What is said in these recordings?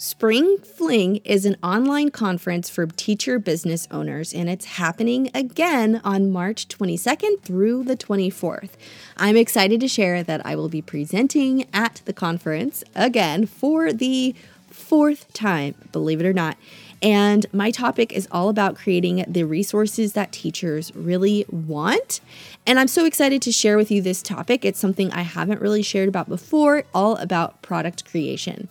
Spring Fling is an online conference for teacher business owners, and it's happening again on March 22nd through the 24th. I'm excited to share that I will be presenting at the conference again for the fourth time, believe it or not. And my topic is all about creating the resources that teachers really want. And I'm so excited to share with you this topic. It's something I haven't really shared about before, all about product creation.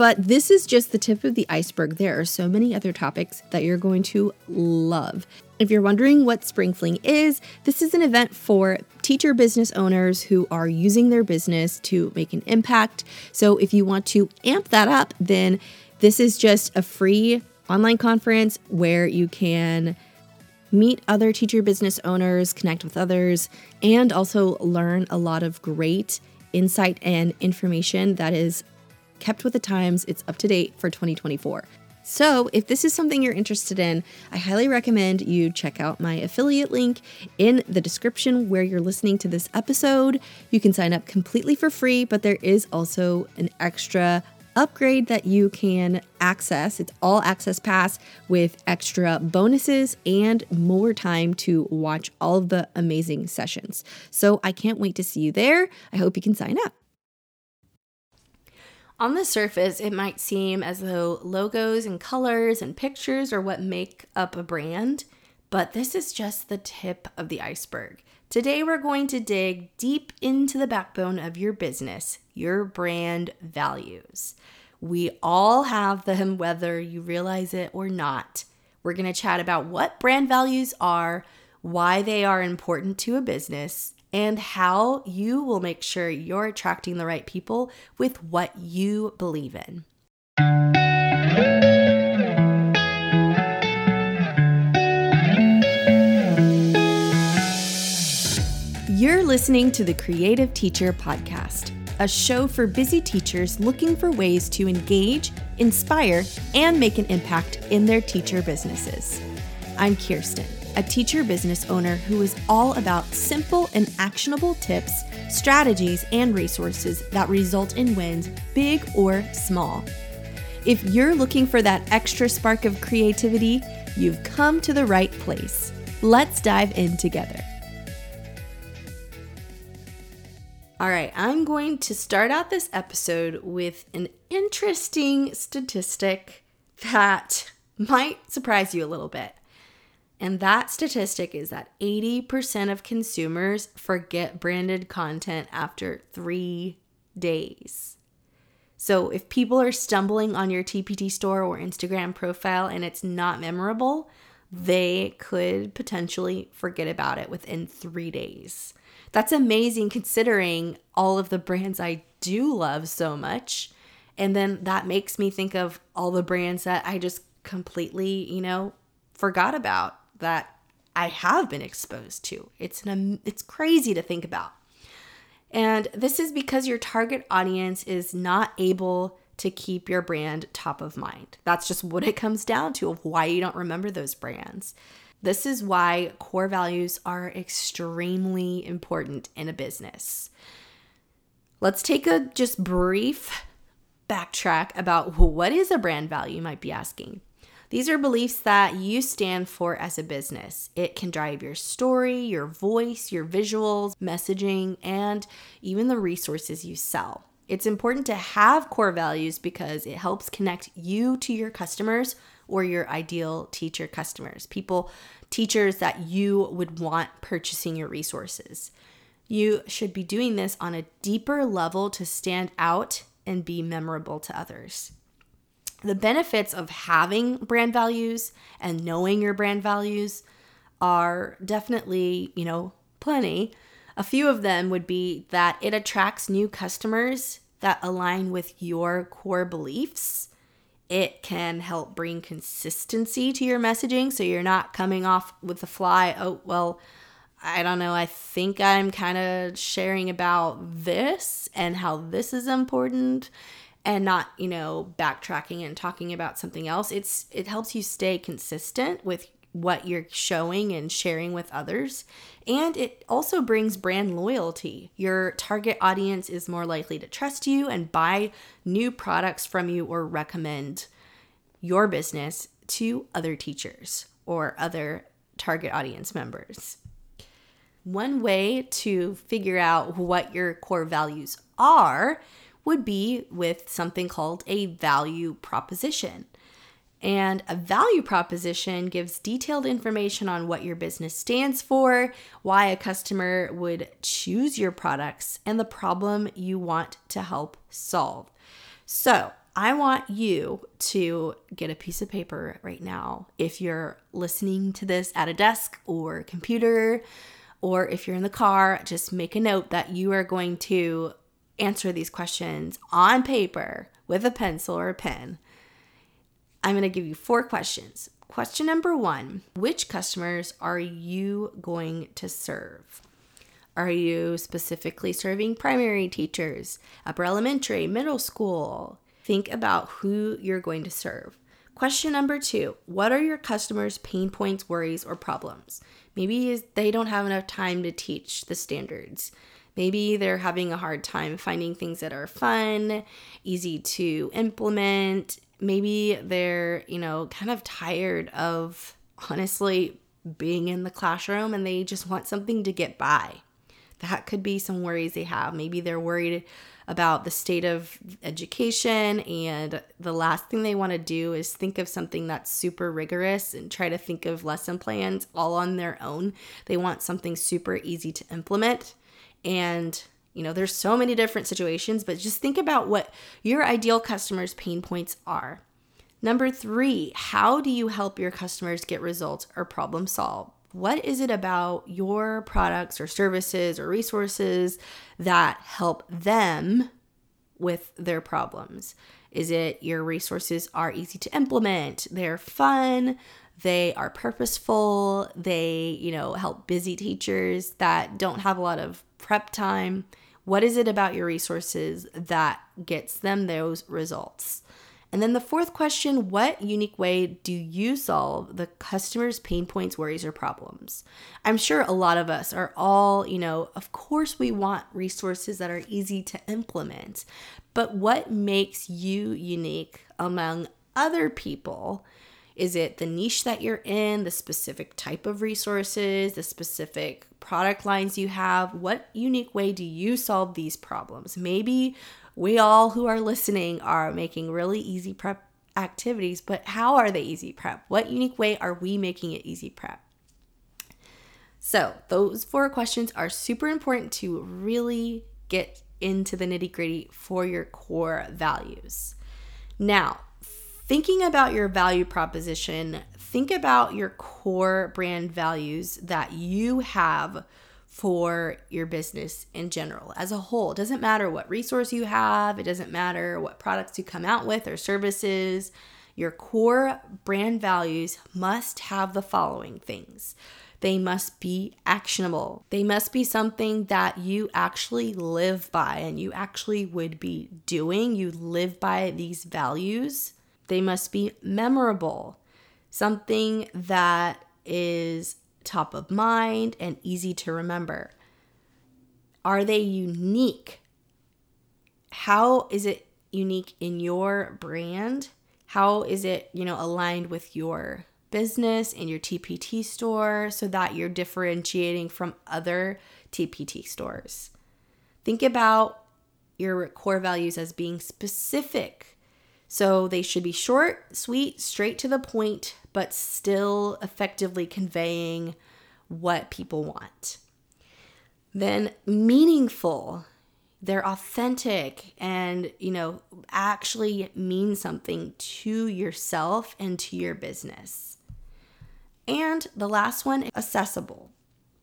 But this is just the tip of the iceberg. There are so many other topics that you're going to love. If you're wondering what Spring Fling is, this is an event for teacher business owners who are using their business to make an impact. So if you want to amp that up, then this is just a free online conference where you can meet other teacher business owners, connect with others, and also learn a lot of great insight and information that is kept with the times, it's up to date for 2024. So, if this is something you're interested in, I highly recommend you check out my affiliate link in the description where you're listening to this episode. You can sign up completely for free, but there is also an extra upgrade that you can access. It's all access pass with extra bonuses and more time to watch all of the amazing sessions. So, I can't wait to see you there. I hope you can sign up. On the surface, it might seem as though logos and colors and pictures are what make up a brand, but this is just the tip of the iceberg. Today, we're going to dig deep into the backbone of your business, your brand values. We all have them, whether you realize it or not. We're going to chat about what brand values are, why they are important to a business, and how you will make sure you're attracting the right people with what you believe in. You're listening to the Creative Teacher Podcast, a show for busy teachers looking for ways to engage, inspire, and make an impact in their teacher businesses. I'm Kirsten a teacher business owner who is all about simple and actionable tips, strategies, and resources that result in wins, big or small. If you're looking for that extra spark of creativity, you've come to the right place. Let's dive in together. All right, I'm going to start out this episode with an interesting statistic that might surprise you a little bit. And that statistic is that 80% of consumers forget branded content after three days. So if people are stumbling on your TPT store or Instagram profile and it's not memorable, they could potentially forget about it within three days. That's amazing considering all of the brands I do love so much. And then that makes me think of all the brands that I just completely, you know, forgot about that I have been exposed to. It's an it's crazy to think about. And this is because your target audience is not able to keep your brand top of mind. That's just what it comes down to of why you don't remember those brands. This is why core values are extremely important in a business. Let's take a just brief backtrack about what is a brand value, you might be asking. These are beliefs that you stand for as a business. It can drive your story, your voice, your visuals, messaging, and even the resources you sell. It's important to have core values because it helps connect you to your customers or your ideal teacher customers, people, teachers that you would want purchasing your resources. You should be doing this on a deeper level to stand out and be memorable to others the benefits of having brand values and knowing your brand values are definitely, you know, plenty. A few of them would be that it attracts new customers that align with your core beliefs. It can help bring consistency to your messaging so you're not coming off with the fly, oh, well, I don't know, I think I'm kind of sharing about this and how this is important and not you know backtracking and talking about something else it's it helps you stay consistent with what you're showing and sharing with others. And it also brings brand loyalty. Your target audience is more likely to trust you and buy new products from you or recommend your business to other teachers or other target audience members. One way to figure out what your core values are would be with something called a value proposition. And a value proposition gives detailed information on what your business stands for, why a customer would choose your products, and the problem you want to help solve. So, I want you to get a piece of paper right now. If you're listening to this at a desk or computer, or if you're in the car, just make a note that you are going to answer these questions on paper with a pencil or a pen. I'm going to give you four questions. Question number one Which customers are you going to serve? Are you specifically serving primary teachers, upper elementary, middle school? Think about who you're going to serve. Question number two What are your customers' pain points, worries, or problems? Maybe they don't have enough time to teach the standards. Maybe they're having a hard time finding things that are fun, easy to implement. Maybe they're, you know, kind of tired of honestly being in the classroom and they just want something to get by. That could be some worries they have. Maybe they're worried about the state of education, and the last thing they want to do is think of something that's super rigorous and try to think of lesson plans all on their own. They want something super easy to implement. And you know, there's so many different situations, but just think about what your ideal customer's pain points are. Number three, how do you help your customers get results or problem solve? What is it about your products or services or resources that help them with their problems? Is it your resources are easy to implement, they're fun, they are purposeful, they, you know, help busy teachers that don't have a lot of prep time? What is it about your resources that gets them those results? And then the fourth question what unique way do you solve the customer's pain points, worries, or problems? I'm sure a lot of us are all, you know, of course we want resources that are easy to implement, but what makes you unique among other people? Is it the niche that you're in, the specific type of resources, the specific product lines you have? What unique way do you solve these problems? Maybe we all who are listening are making really easy prep activities, but how are they easy prep? What unique way are we making it easy prep? So, those four questions are super important to really get into the nitty gritty for your core values. Now, thinking about your value proposition, think about your core brand values that you have for your business in general as a whole. It doesn't matter what resource you have, it doesn't matter what products you come out with or services. Your core brand values must have the following things. They must be actionable. They must be something that you actually live by and you actually would be doing. You live by these values. They must be memorable, something that is top of mind, and easy to remember? Are they unique? How is it unique in your brand? How is it, you know, aligned with your business and your TPT store so that you're differentiating from other TPT stores? Think about your core values as being specific. So they should be short, sweet, straight to the point, but still effectively conveying what people want. Then meaningful. They're authentic and, you know, actually mean something to yourself and to your business. And the last one, accessible.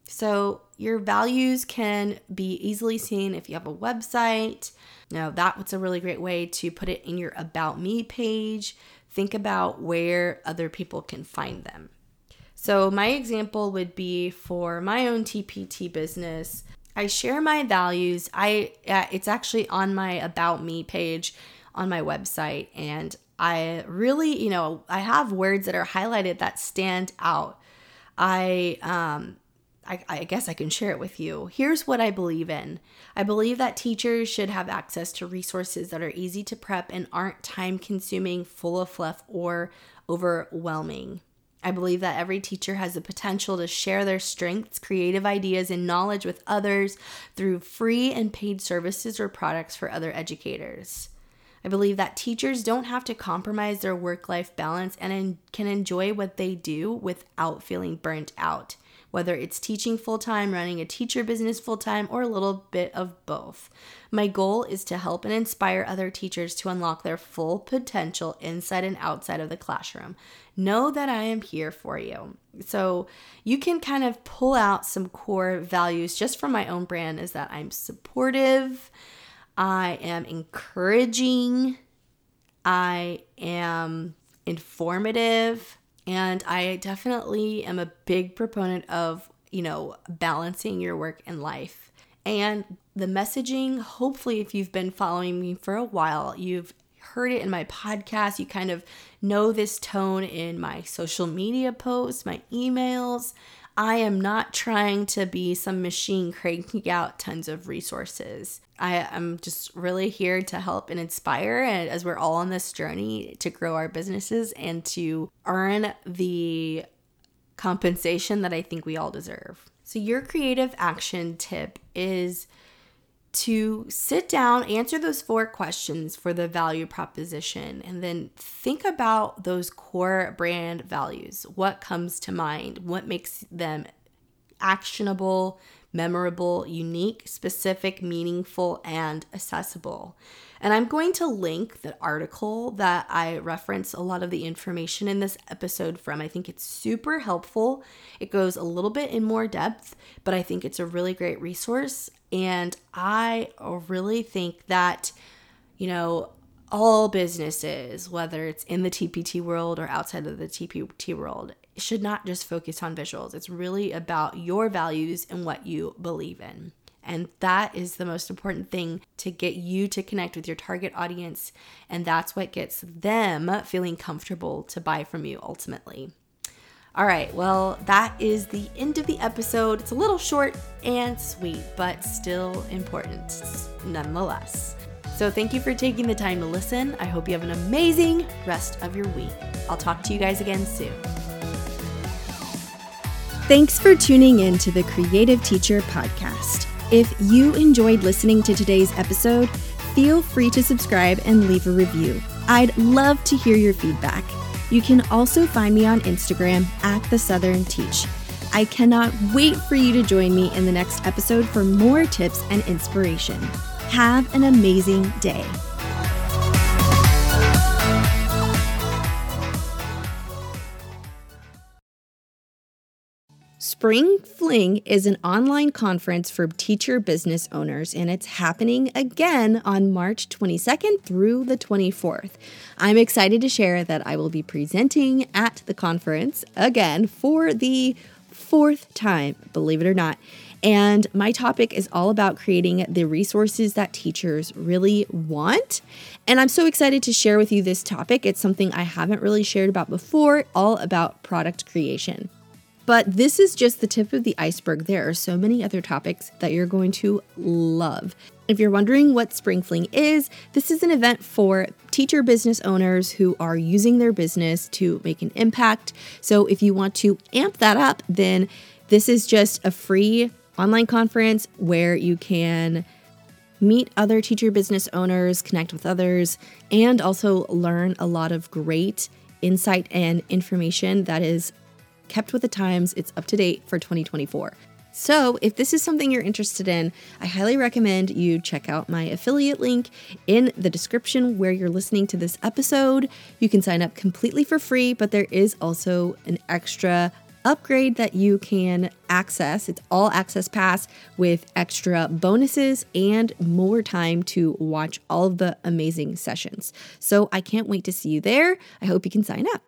So your values can be easily seen if you have a website. Now, that's a really great way to put it in your About Me page think about where other people can find them. So, my example would be for my own TPT business. I share my values. I uh, it's actually on my about me page on my website and I really, you know, I have words that are highlighted that stand out. I um I, I, guess I can share it with you. Here's what I believe in I believe that teachers should have access to resources that are easy to prep and aren't time consuming, full of fluff, or overwhelming. I believe that every teacher has the potential to share their strengths, creative ideas, and knowledge with others through free and paid services or products for other educators. I believe that teachers don't have to compromise their work life balance and can enjoy what they do without feeling burnt out whether it's teaching full time, running a teacher business full time, or a little bit of both. My goal is to help and inspire other teachers to unlock their full potential inside and outside of the classroom. Know that I am here for you. So, you can kind of pull out some core values just from my own brand is that I'm supportive, I am encouraging, I am informative, and I definitely am a big proponent of, you know, balancing your work and life. And the messaging, hopefully, if you've been following me for a while, you've heard it in my podcast. You kind of know this tone in my social media posts, my emails. I am not trying to be some machine cranking out tons of resources. I am just really here to help and inspire and as we're all on this journey to grow our businesses and to earn the compensation that I think we all deserve. So your creative action tip is to sit down, answer those four questions for the value proposition, and then think about those core brand values. What comes to mind? What makes them actionable, memorable, unique, specific, meaningful, and accessible? And I'm going to link the article that I reference a lot of the information in this episode from. I think it's super helpful. It goes a little bit in more depth, but I think it's a really great resource. And I really think that, you know, all businesses, whether it's in the TPT world or outside of the TPT world, should not just focus on visuals. It's really about your values and what you believe in. And that is the most important thing to get you to connect with your target audience. And that's what gets them feeling comfortable to buy from you ultimately. All right, well, that is the end of the episode. It's a little short and sweet, but still important nonetheless. So, thank you for taking the time to listen. I hope you have an amazing rest of your week. I'll talk to you guys again soon. Thanks for tuning in to the Creative Teacher Podcast. If you enjoyed listening to today's episode, feel free to subscribe and leave a review. I'd love to hear your feedback. You can also find me on Instagram at The Southern Teach. I cannot wait for you to join me in the next episode for more tips and inspiration. Have an amazing day. Spring Fling is an online conference for teacher business owners, and it's happening again on March 22nd through the 24th. I'm excited to share that I will be presenting at the conference again for the fourth time, believe it or not. And my topic is all about creating the resources that teachers really want. And I'm so excited to share with you this topic. It's something I haven't really shared about before, all about product creation. But this is just the tip of the iceberg. There are so many other topics that you're going to love. If you're wondering what Spring Fling is, this is an event for teacher business owners who are using their business to make an impact. So if you want to amp that up, then this is just a free online conference where you can meet other teacher business owners, connect with others, and also learn a lot of great insight and information that is kept with the times, it's up to date for 2024. So, if this is something you're interested in, I highly recommend you check out my affiliate link in the description where you're listening to this episode. You can sign up completely for free, but there is also an extra upgrade that you can access. It's all access pass with extra bonuses and more time to watch all of the amazing sessions. So, I can't wait to see you there. I hope you can sign up.